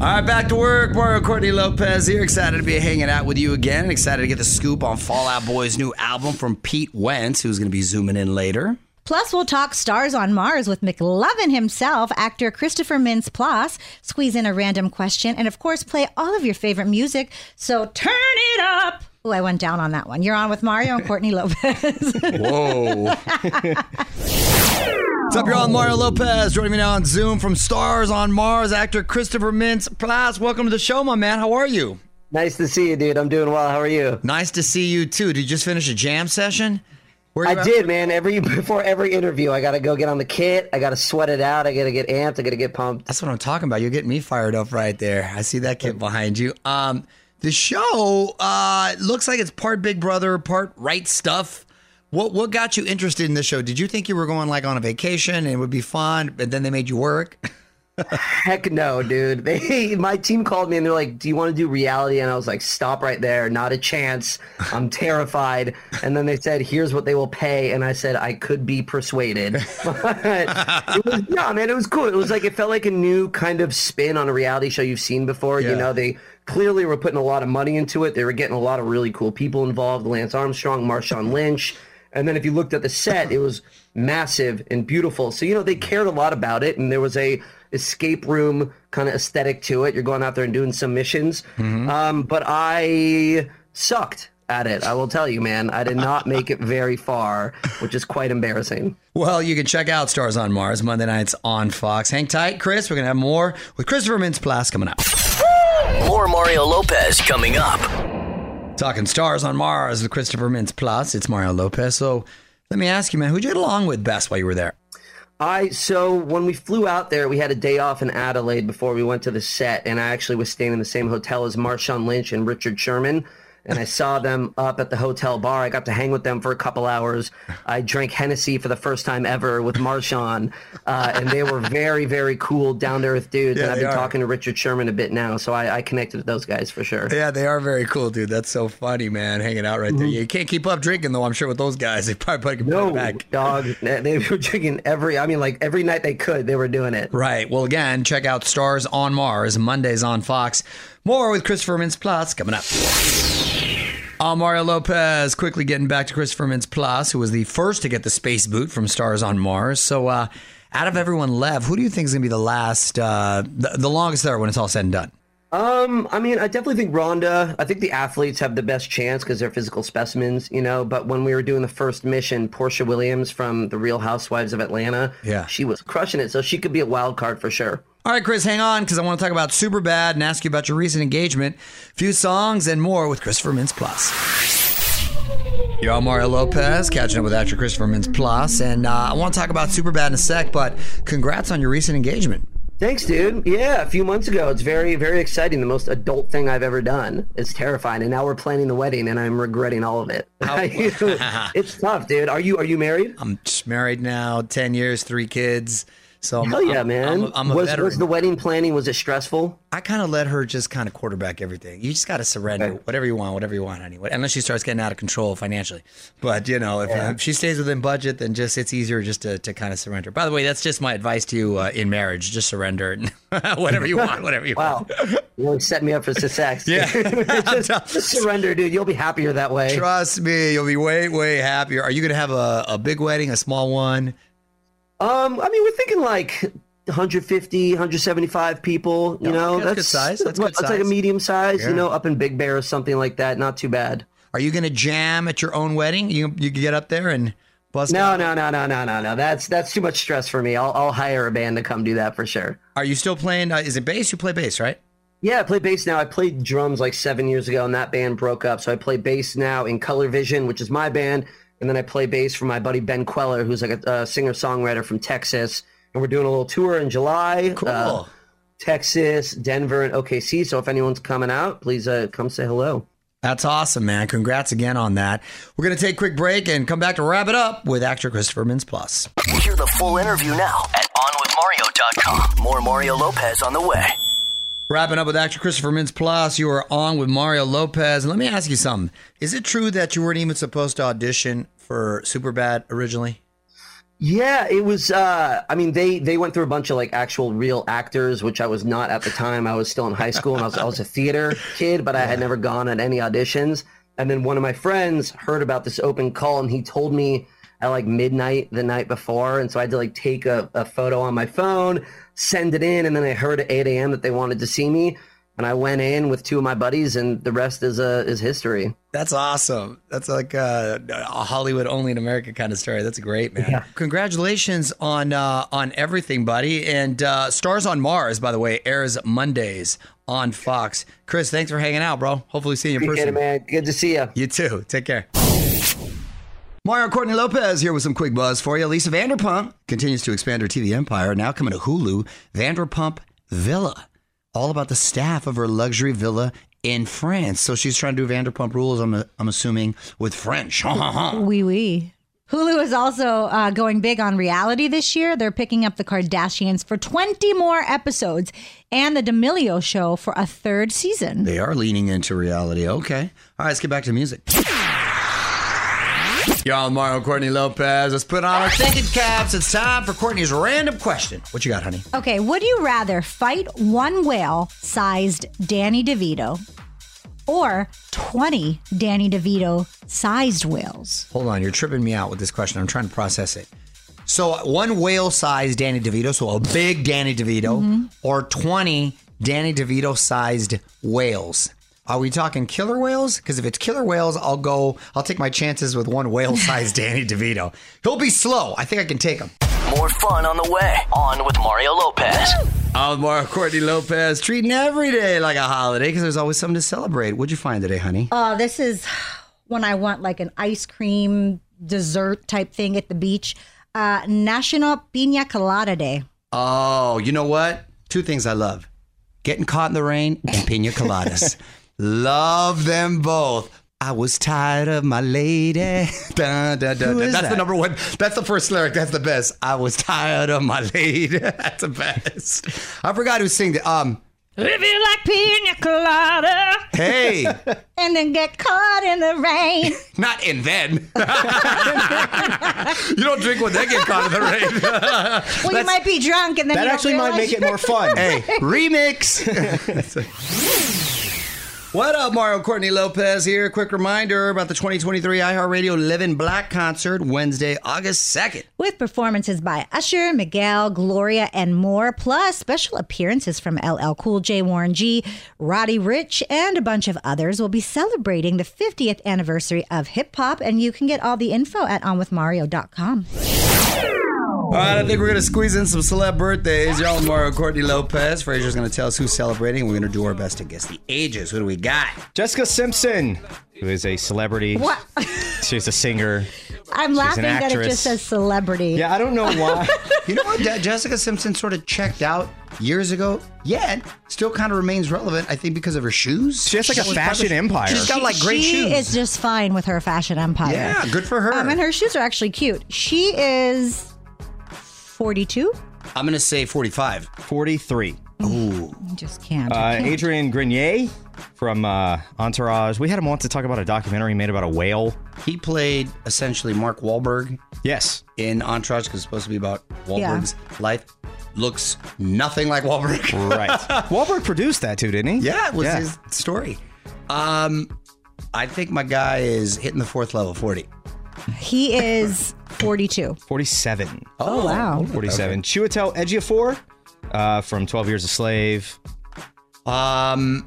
All right, back to work. Mario Courtney Lopez here. Excited to be hanging out with you again. And excited to get the scoop on Fall Out Boy's new album from Pete Wentz, who's going to be zooming in later. Plus, we'll talk Stars on Mars with McLovin himself, actor Christopher Mintz Plasse, squeeze in a random question, and of course, play all of your favorite music. So turn it up. Oh, I went down on that one. You're on with Mario and Courtney Lopez. Whoa. What's up, you're on Mario Lopez. Joining me now on Zoom from Stars on Mars, actor Christopher Mintz Plasse. Welcome to the show, my man. How are you? Nice to see you, dude. I'm doing well. How are you? Nice to see you too. Did you just finish a jam session? I at? did, man. Every before every interview, I gotta go get on the kit. I gotta sweat it out. I gotta get amped. I gotta get pumped. That's what I'm talking about. You're getting me fired up right there. I see that kit behind you. Um, the show uh, looks like it's part Big Brother, part Right Stuff. What what got you interested in this show? Did you think you were going like on a vacation and it would be fun, but then they made you work? Heck no, dude. They my team called me and they're like, "Do you want to do reality?" And I was like, "Stop right there. Not a chance. I'm terrified." And then they said, "Here's what they will pay." And I said, "I could be persuaded." But it was no, man. It was cool. It was like it felt like a new kind of spin on a reality show you've seen before. Yeah. You know, they clearly were putting a lot of money into it. They were getting a lot of really cool people involved. Lance Armstrong, Marshawn Lynch. And then if you looked at the set, it was massive and beautiful. So you know they cared a lot about it, and there was a escape room kind of aesthetic to it. You're going out there and doing some missions. Um, but I sucked at it. I will tell you, man. I did not make it very far, which is quite embarrassing. Well, you can check out Stars on Mars Monday nights on Fox. Hang tight, Chris. We're gonna have more with Christopher Mintz Plasse coming up. More Mario Lopez coming up. Talking Stars on Mars with Christopher Mintz Plasse. It's Mario Lopez. So let me ask you, man, who'd you get along with best while you were there? I so when we flew out there, we had a day off in Adelaide before we went to the set, and I actually was staying in the same hotel as Marshawn Lynch and Richard Sherman. And I saw them up at the hotel bar. I got to hang with them for a couple hours. I drank Hennessy for the first time ever with Marshawn, uh, and they were very, very cool, down to earth dudes. Yeah, and I've been are. talking to Richard Sherman a bit now, so I, I connected with those guys for sure. Yeah, they are very cool, dude. That's so funny, man. Hanging out right there. You can't keep up drinking though. I'm sure with those guys, they probably put No, back. No, dog. They were drinking every. I mean, like every night they could, they were doing it. Right. Well, again, check out Stars on Mars Mondays on Fox. More with Christopher Mintz Plasse coming up. I'm Mario Lopez. Quickly getting back to Christopher Mintz Plasse, who was the first to get the space boot from Stars on Mars. So, uh, Out of everyone left, who do you think is going to be the last, uh, the, the longest there when it's all said and done? Um, I mean, I definitely think Ronda. I think the athletes have the best chance because they're physical specimens, you know. But when we were doing the first mission, Porsha Williams from the Real Housewives of Atlanta, Yeah. she was crushing it. So she could be a wild card for sure. All right, Chris, hang on because I want to talk about Superbad and ask you about your recent engagement, few songs, and more with Christopher Mintz Plasse. Yo, I'm Mario Lopez, catching up with actor Christopher Mintz Plasse, and uh, I want to talk about Superbad in a sec, but congrats on your recent engagement. Thanks, dude. Yeah, a few months ago. It's very, very exciting. The most adult thing I've ever done. It's terrifying. And now we're planning the wedding, and I'm regretting all of it. it's tough, dude. Are you Are you married? I'm married now, 10 years, three kids. So I'm, Hell yeah, I'm- man. I'm, a- I'm a was, veteran. was the wedding planning? Was it stressful? I kind of let her just kind of quarterback everything. You just got to surrender. Whatever you want, whatever you want, honey. What- Unless she starts getting out of control financially. But, you know, if, if she stays within budget, then just it's easier just to, to kind of surrender. By the way, that's just my advice to you uh, in marriage. Just surrender. whatever you want, whatever you Wow, want. you really set me up for success. Yeah. just, just surrender, dude. You'll be happier that way. Trust me, you'll be way, way happier. Are you going to have a, a big wedding, a small one? Um, I mean, we're thinking like 150, 175 people. You Yeah, know, okay, that's good size. That's good It's like a medium size. Yeah. You know, up in Big Bear or something like that. Not too bad. Are you going to jam at your own wedding? You you get up there and bust. No, out? no, no, no, no, no, no. That's that's too much stress for me. I'll I'll hire a band to come do that for sure. Are you still playing? Uh, is it bass? You play bass, right? Yeah, I play bass now. I played drums like seven years ago, and that band broke up. So I play bass now in Color Vision, which is my band, and then I play bass for my buddy Ben Kweller, who's like a, a singer songwriter from Texas. And we're doing a little tour in July. Cool. uh, Texas, Denver, and OKC. So if anyone's coming out, please uh, come say hello. That's awesome, man. Congrats again on that. We're going to take a quick break and come back to wrap it up with actor Christopher Mintz Plasse. Hear the full interview now at OnWithMario.com. More Mario Lopez on the way. Wrapping up with actor Christopher Mintz Plasse, you are on with Mario Lopez. And let me ask you something. Is it true that you weren't even supposed to audition for Superbad originally? Yeah, it was. Uh, I mean, they they went through a bunch of like actual real actors, which I was not at the time. I was still in high school and I was I was a theater kid, but I had never gone at any auditions. And then one of my friends heard about this open call, and he told me at like midnight the night before, and so I had to like take a, a photo on my phone, send it in, and then I heard at 8 a.m. that they wanted to see me, and I went in with two of my buddies, and the rest is uh, is history. That's awesome. That's like a, a Hollywood only in America kind of story. That's great, man. Congratulations on uh, on everything, buddy. And uh, Stars on Mars, by the way, airs Mondays on Fox. Chris, thanks for hanging out, bro. Hopefully, see you in person. it, man. Good to see you. You too. Take care. Mario Courtney Lopez here with some quick buzz for you. Lisa Vanderpump continues to expand her TV empire. Now coming to Hulu, Vanderpump Villa. All about the staff of her luxury villa in France. So she's trying to do Vanderpump rules, I'm, I'm assuming, with French. Wee wee. Hulu is also uh, going big on reality this year. They're picking up the Kardashians for 20 more episodes and the D'Amelio show for a third season. they are leaning into reality. Okay. All right, let's get back to music. Y'all, Mario Courtney Lopez. Let's put on our thinking caps. It's time for Courtney's random question. What you got, honey? Okay, would you rather fight one whale sized Danny DeVito or 20 Danny DeVito sized whales? Hold on, you're tripping me out with this question. I'm trying to process it. So one whale sized Danny DeVito, so a big Danny DeVito, mm-hmm. or 20 Danny DeVito sized whales. Are we talking killer whales? Because if it's killer whales, I'll go. I'll take my chances with one whale sized Danny DeVito. He'll be slow. I think I can take him. More fun on the way. On with Mario Lopez. I'm Mark Courtney Lopez, treating every day like a holiday because there's always something to celebrate. What'd you find today, honey? Oh, this is when I want like an ice cream dessert type thing at the beach. Uh, National Pina Colada Day. Oh, you know what? Two things I love getting caught in the rain and pina coladas. love them both. I was tired of my lady. Who is That's the number one. That's the first lyric. That's the best. I was tired of my lady. That's the best. I forgot who sang it. Um, If you like pina colada hey, and then get caught in the rain. not in then. you don't drink when they get caught in the rain. Well, you might be drunk and then That actually might make it more fun. hey, remix. What up, Mario Courtney Lopez here. Quick reminder about the 2023 iHeartRadio Live in Black concert Wednesday, August 2nd. With performances by Usher, Miguel, GloRilla, and more, plus special appearances from LL Cool J, Warren G, Roddy Ricch, and a bunch of others. We'll be celebrating the 50th anniversary of hip hop, and you can get all the info at onwithmario.com. All right, I think we're going to squeeze in some celeb birthdays. Y'all, Mario Courtney Lopez. Fraser's going to tell us who's celebrating. We're going to do our best to guess the ages. Who do we got? Jessica Simpson, who is a celebrity. What? She's a singer. I'm laughing that it actress. just says celebrity. Yeah, I don't know why. You know what? Je- Jessica Simpson sort of checked out years ago, yet still kind of remains relevant, I think, because of her shoes. She has like a was fashion probably- empire. She's got like great shoes. she shoes. is just fine with her fashion empire. yeah, good for her. Um, and her shoes are actually cute. She is 42. I'm going to say 45. 43. Ooh. Just can't. Uh, can't. Adrian Grenier from uh, Entourage. We had him on to talk about a documentary made about a whale. He played essentially Mark Wahlberg Yes. in Entourage because it's supposed to be about Wahlberg's life. Looks nothing like Wahlberg. Right. Wahlberg produced that too, didn't he? yeah, it was Yeah. his story. Um, I think my guy is hitting the fourth level, 40. He is 42. 47. Oh, wow. 47. Chiwetel Ejiofor uh, from 12 Years a Slave. Um,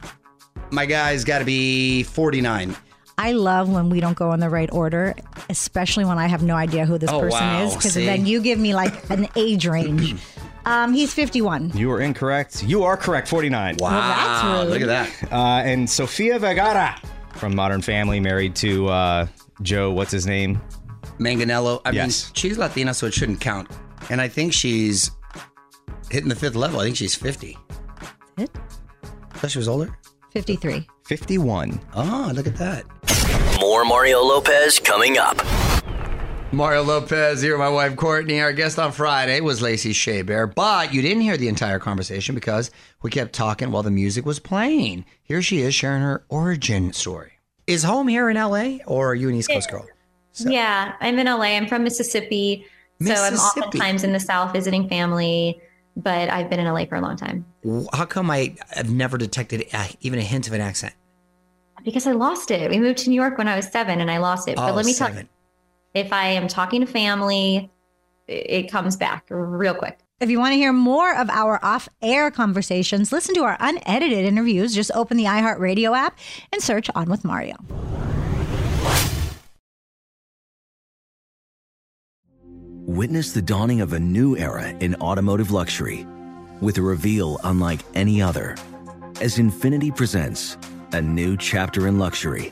my guy's got to be 49. I love when we don't go in the right order, especially when I have no idea who this Oh, person wow. is, because See? then you give me like an age range. Um, he's 51. You are incorrect. You are correct. 49. Wow, that's rude. look at that. Uh, and Sofia Vergara from Modern Family, married to uh, Joe, what's his name? Manganiello. I Yes. mean, she's Latina, so it shouldn't count. And I think she's hitting the fifth level. I think she's 50. It? Thought she was older. 53. 51. Oh, look at that. More Mario Lopez coming up. Mario Lopez here, my wife Courtney. Our guest on Friday was Lacey Chabert, but you didn't hear the entire conversation because we kept talking while the music was playing. Here she is sharing her origin story. Is home here in LA or are you an East Coast girl? Yeah, I'm in LA. I'm from Mississippi. So I'm Mississippi. oftentimes in the South visiting family, but I've been in LA for a long time How come I have never detected even a hint of an accent? because I lost it. We moved to New York when I was seven and I lost it. Oh, but let me seven. tell you, if I am talking to family, it it comes back real quick. If you want to hear more of our off air conversations, listen to our unedited interviews. Just open the iHeartRadio app and search On with Mario. Witness the dawning of a new era in automotive luxury with a reveal unlike any other as Infiniti presents a new chapter in luxury,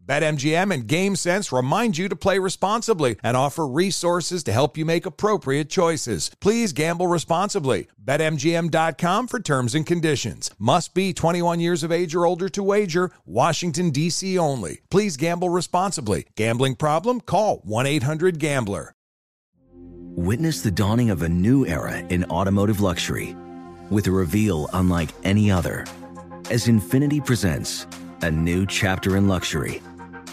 BetMGM and GameSense remind you to play responsibly and offer resources to help you make appropriate choices. Please gamble responsibly. BetMGM.com for terms and conditions. Must be 21 years of age or older to wager. Washington, D.C. only. Please gamble responsibly. Gambling problem? Call 1 800 Gambler. Witness the dawning of a new era in automotive luxury with a reveal unlike any other as Infiniti presents a new chapter in luxury,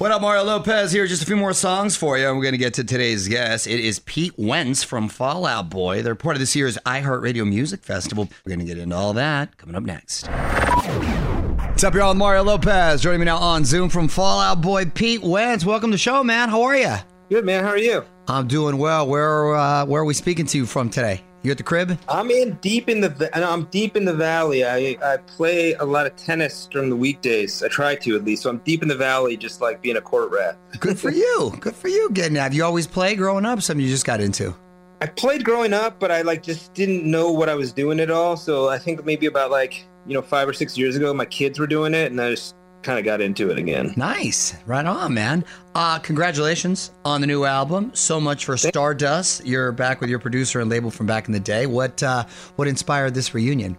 What up, Mario Lopez here? Just a few more songs for you. And we're going to get to today's guest. It is Pete Wentz from Fall Out Boy. They're part of this year's iHeartRadio Music Festival. We're going to get into all that coming up next. What's up, y'all? Mario Lopez joining me now on Zoom from Fall Out Boy, Pete Wentz. Welcome to the show, man. How are you? Good, man. How are you? I'm doing well. Where uh, where are we speaking to you from today? You at the crib? I'm in deep in the I'm deep in the valley. I I play a lot of tennis during the weekdays. I try to at least. So I'm deep in the valley, just like being a court rat. Good for you. Good for you. Getting have you always played growing up? Something you just got into? I played growing up, but I like just didn't know what I was doing at all. So I think maybe about like you know five or six years ago, my kids were doing it, and I just kind of got into it again. Nice. Right on, man. Uh, congratulations on the new album. So much for Stardust. You're back with your producer and label from back in the day. What uh, what inspired this reunion?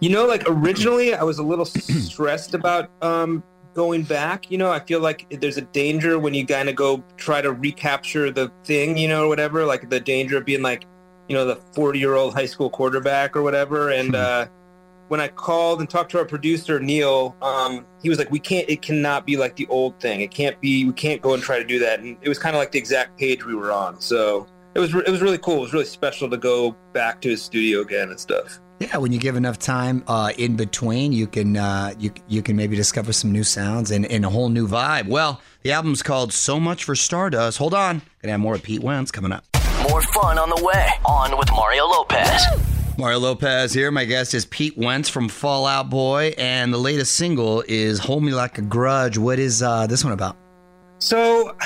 You know, like originally I was a little stressed about um, going back. You know, I feel like there's a danger when you kind of go try to recapture the thing, you know, or whatever, like the danger of being like, you know, the 40 year old high school quarterback or whatever. And, uh, when I called and talked to our producer Neil, um, he was like, "We can't. It cannot be like the old thing. It can't be. We can't go and try to do that." And it was kind of like the exact page we were on. So it was it was really cool. It was really special to go back to his studio again and stuff. Yeah, when you give enough time uh, in between, you can uh, you you can maybe discover some new sounds and, and a whole new vibe. Well, the album's called "So Much for Stardust." Hold on, gonna have more of Pete Wentz coming up. More fun on the way. On with Mario Lopez. Mario Lopez here. My guest is Pete Wentz from Fall Out Boy, and the latest single is "Hold Me Like a Grudge." What is uh, this one about? So,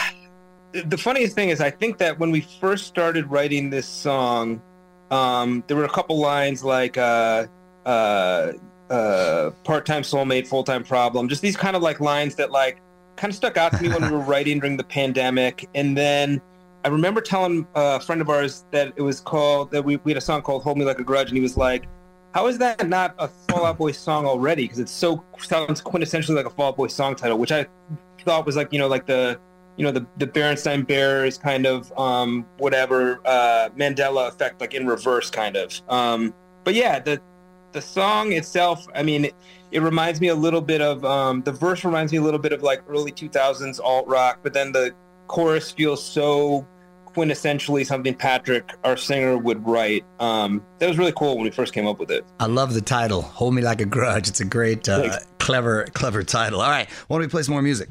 the funniest thing is, I think that when we first started writing this song, um, there were a couple lines like, uh, uh, uh, part-time soulmate, full-time problem. Just these kind of like lines that like kind of stuck out to me when we were writing during the pandemic. And then I remember telling a friend of ours that it was called that we, we had a song called "Hold Me Like a Grudge," and he was like, "How is that not a Fall Out Boy song already? Because it so sounds quintessentially like a Fall Out Boy song title." Which I thought was like you know like the you know the the Berenstain Bears kind of um, whatever uh, Mandela effect like in reverse kind of. Um, but yeah, the the song itself, I mean, it, it reminds me a little bit of um, the verse reminds me a little bit of like early 2000s alt rock, but then the chorus feels so quintessentially something Patrick, our singer, would write. Um, that was really cool when we first came up with it. I love the title, Hold Me Like a Grudge. It's a great, uh, clever, clever title. All right, why don't we play some more music?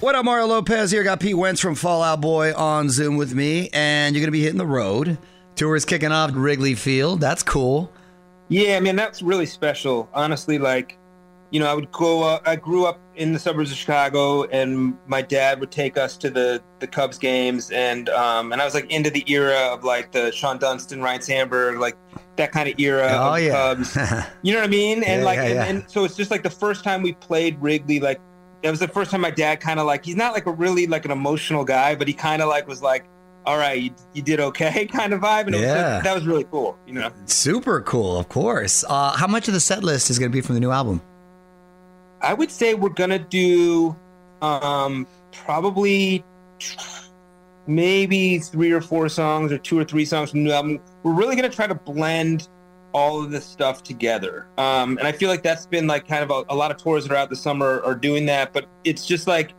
What up, Mario Lopez here? Got Pete Wentz from Fall Out Boy on Zoom with me, and you're going to be hitting the road. Tour is kicking off Wrigley Field. That's cool. Yeah, man, that's really special. Honestly, like, you know, I would go. Uh, I grew up in the suburbs of Chicago, and my dad would take us to the the Cubs games, and um, and I was like into the era of like the Shawon Dunston, Ryne Sandberg, like that kind of era Oh, of yeah. Cubs. You know what I mean? And Yeah, like, yeah, and, yeah. and so it's just like the first time we played Wrigley, like it was the first time my dad kind of like he's not like a really like an emotional guy, but he kind of like was like, all right, you, you did okay, kind of vibe, and it was, that was really cool. You know. Super cool, of course. Uh, how much of the set list is going to be from the new album? I would say we're gonna do um, probably maybe three or four songs or two or three songs from the new album. We're really gonna try to blend all of this stuff together. Um, and I feel like that's been like kind of a, a lot of tours that are out this summer are doing that, but it's just like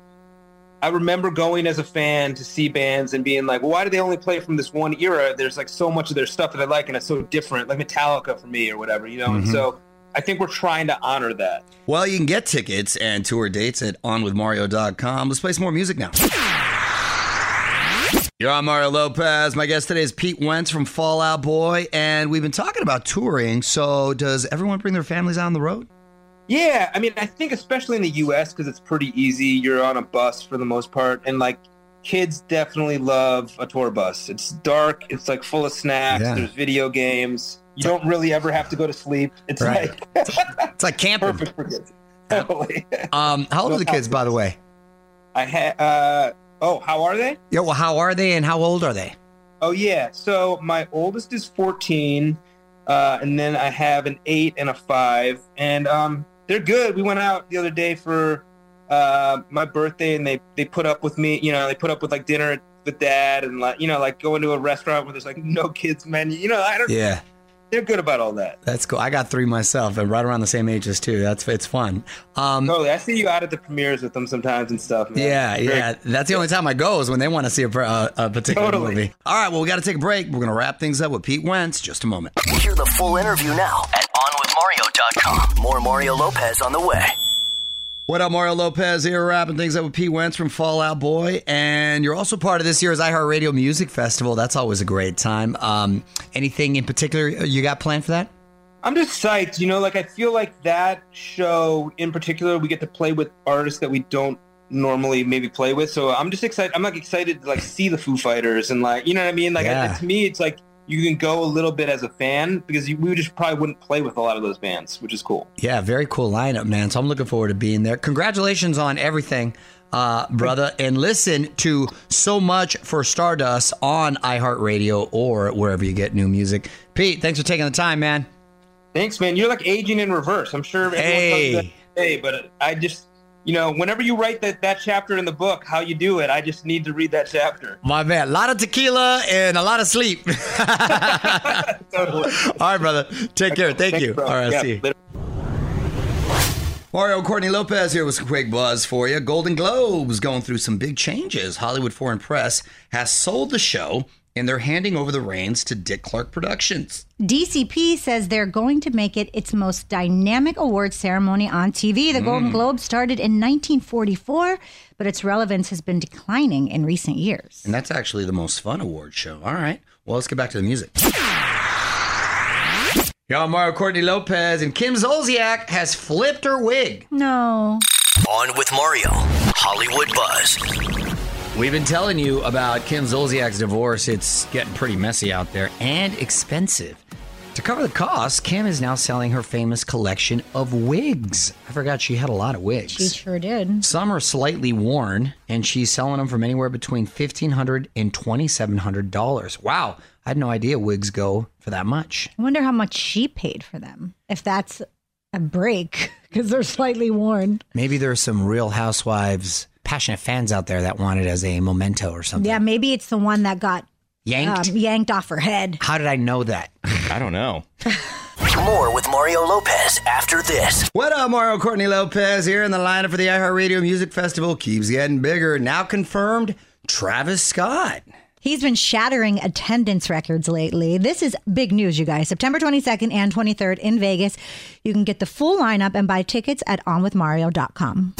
I remember going as a fan to see bands and being like, well, why do they only play from this one era? There's like so much of their stuff that I like and it's so different, like Metallica for me or whatever, you know? And Mhm. so I think we're trying to honor that. Well, you can get tickets and tour dates at onwithmario.com. Let's play some more music now. You're on Mario Lopez. My guest today is Pete Wentz from Fall Out Boy, and we've been talking about touring. So, does everyone bring their families out on the road? Yeah, I mean, I think especially in the U.S. because it's pretty easy. You're on a bus for the most part, and like kids definitely love a tour bus. It's dark. It's like full of snacks. Yeah. There's video games. You don't really ever have to go to sleep. It's Right. like It's like camping. perfect for kids. Totally. Um, how old are the kids, by the way? I had. Uh, oh, how are they? Yeah, well, how are they and how old are they? Oh yeah. So my oldest is 14, uh, and then I have an eight and a five, and um, they're good. We went out the other day for uh, my birthday, and they they put up with me. You know, they put up with like dinner with dad, and like you know, like going to a restaurant where there's like no kids menu. You know, I don't. Yeah. They're good about all that. That's cool. I got three myself, and right around the same ages too. That's it's fun. Um, Totally. I see you out at the premieres with them sometimes and stuff. Man. Yeah, Very- yeah. That's the only time I go is when they want to see a, pr- uh, a particular Totally. movie. All right, well, we got to take a break. We're going to wrap things up with Pete Wentz. Just a moment. Hear the full interview now at OnWithMario.com. More Mario Lopez on the way. What up, Mario Lopez here, wrapping things up with Pete Wentz from Fall Out Boy. And you're also part of this year's iHeartRadio Music Festival. That's always a great time. Um, anything in particular you got planned for that? I'm just psyched. You know, like I feel like that show in particular, we get to play with artists that we don't normally maybe play with. So I'm just excited. I'm like excited to like see the Foo Fighters and like you know what I mean. Like Yeah. to me, it's like you can go a little bit as a fan because you, we just probably wouldn't play with a lot of those bands, which is cool. Yeah, very cool lineup, man. So I'm looking forward to being there. Congratulations on everything, uh, brother. And listen to So Much for Stardust on iHeartRadio or wherever you get new music. Pete, thanks for taking the time, man. Thanks, man. You're like aging in reverse. I'm sure everyone Hey. that but I just. You know, whenever you write that, that chapter in the book, how you do it, I just need to read that chapter. My man, a lot of tequila and a lot of sleep. Totally. All right, brother. Take care. Thank Thanks, you. bro. All right, Yeah, see you. later. Mario Courtney Lopez here with some quick buzz for you. Golden Globes going through some big changes. Hollywood Foreign Press has sold the show and they're handing over the reins to Dick Clark Productions. DCP says they're going to make it its most dynamic award ceremony on TV. The Golden Mm. Globe started in 1944, but its relevance has been declining in recent years. And that's actually the most fun award show. All right. Well, let's get back to the music. Y'all, Mario Courtney Lopez and Kim Zolciak has flipped her wig. No. On with Mario. Hollywood Buzz. We've been telling you about Kim Zolciak's divorce. It's getting pretty messy out there and expensive. To cover the cost, Kim is now selling her famous collection of wigs. I forgot she had a lot of wigs. She sure did. Some are slightly worn, and she's selling them from anywhere between $1,500 and $2,700. Wow. I had no idea wigs go for that much. I wonder how much she paid for them. If that's a break, because they're slightly worn. Maybe there's some real housewives, passionate fans out there that want it as a memento or something. Yeah, maybe it's the one that got Yanked? um, yanked off her head. How did I know that? I don't know. More with Mario Lopez after this. What up, Mario Courtney Lopez here in the lineup for the iHeartRadio Music Festival. Keeps getting bigger. Now confirmed, Travis Scott. He's been shattering attendance records lately. This is big news, you guys. September 22nd and 23rd in Vegas. You can get the full lineup and buy tickets at onwithmario.com.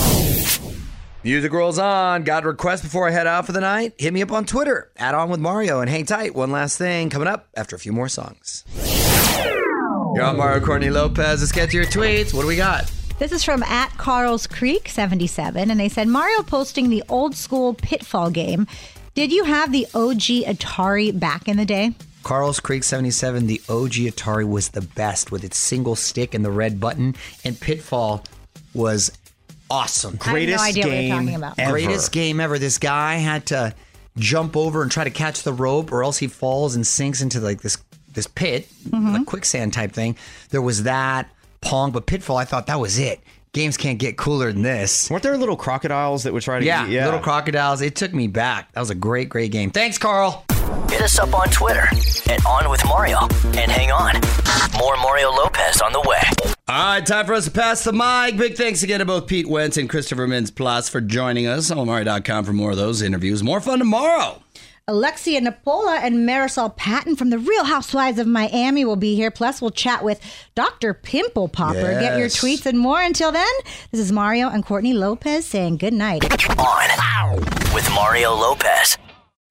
Music rolls on. Got a request before I head out for the night? Hit me up on Twitter, add On With Mario, and hang tight. One last thing coming up after a few more songs. You're on Mario Courtney Lopez. Let's get to your tweets. What do we got? This is from at Carl's Creek 77, and they said Mario posting the old school pitfall game. Did you have the OG Atari back in the day? Carl's Creek 77, the OG Atari was the best with its single stick and the red button, and Pitfall was awesome. I have no idea what you're talking about. Greatest game ever. This guy had to jump over and try to catch the rope, or else he falls and sinks into like this this pit, mm-hmm. like quicksand type thing. There was that Pong, but Pitfall. I thought that was it. Games can't get cooler than this. Weren't there little crocodiles that would try to? Yeah, little crocodiles. It took me back. That was a great, great game. Thanks, Carl. Hit us up on Twitter at On With Mario. And hang on, more Mario Lopez on the way. All right, time for us to pass the mic. Big thanks again to both Pete Wentz and Christopher Mintz Plasse for joining us. On Omari.com for more of those interviews. More fun tomorrow. Alexia Nepola and Marysol Patton from the Real Housewives of Miami will be here. Plus, we'll chat with Dr. Pimple Popper. Get your tweets and more. Until then, this is Mario and Courtney Lopez saying good night. On with Mario Lopez.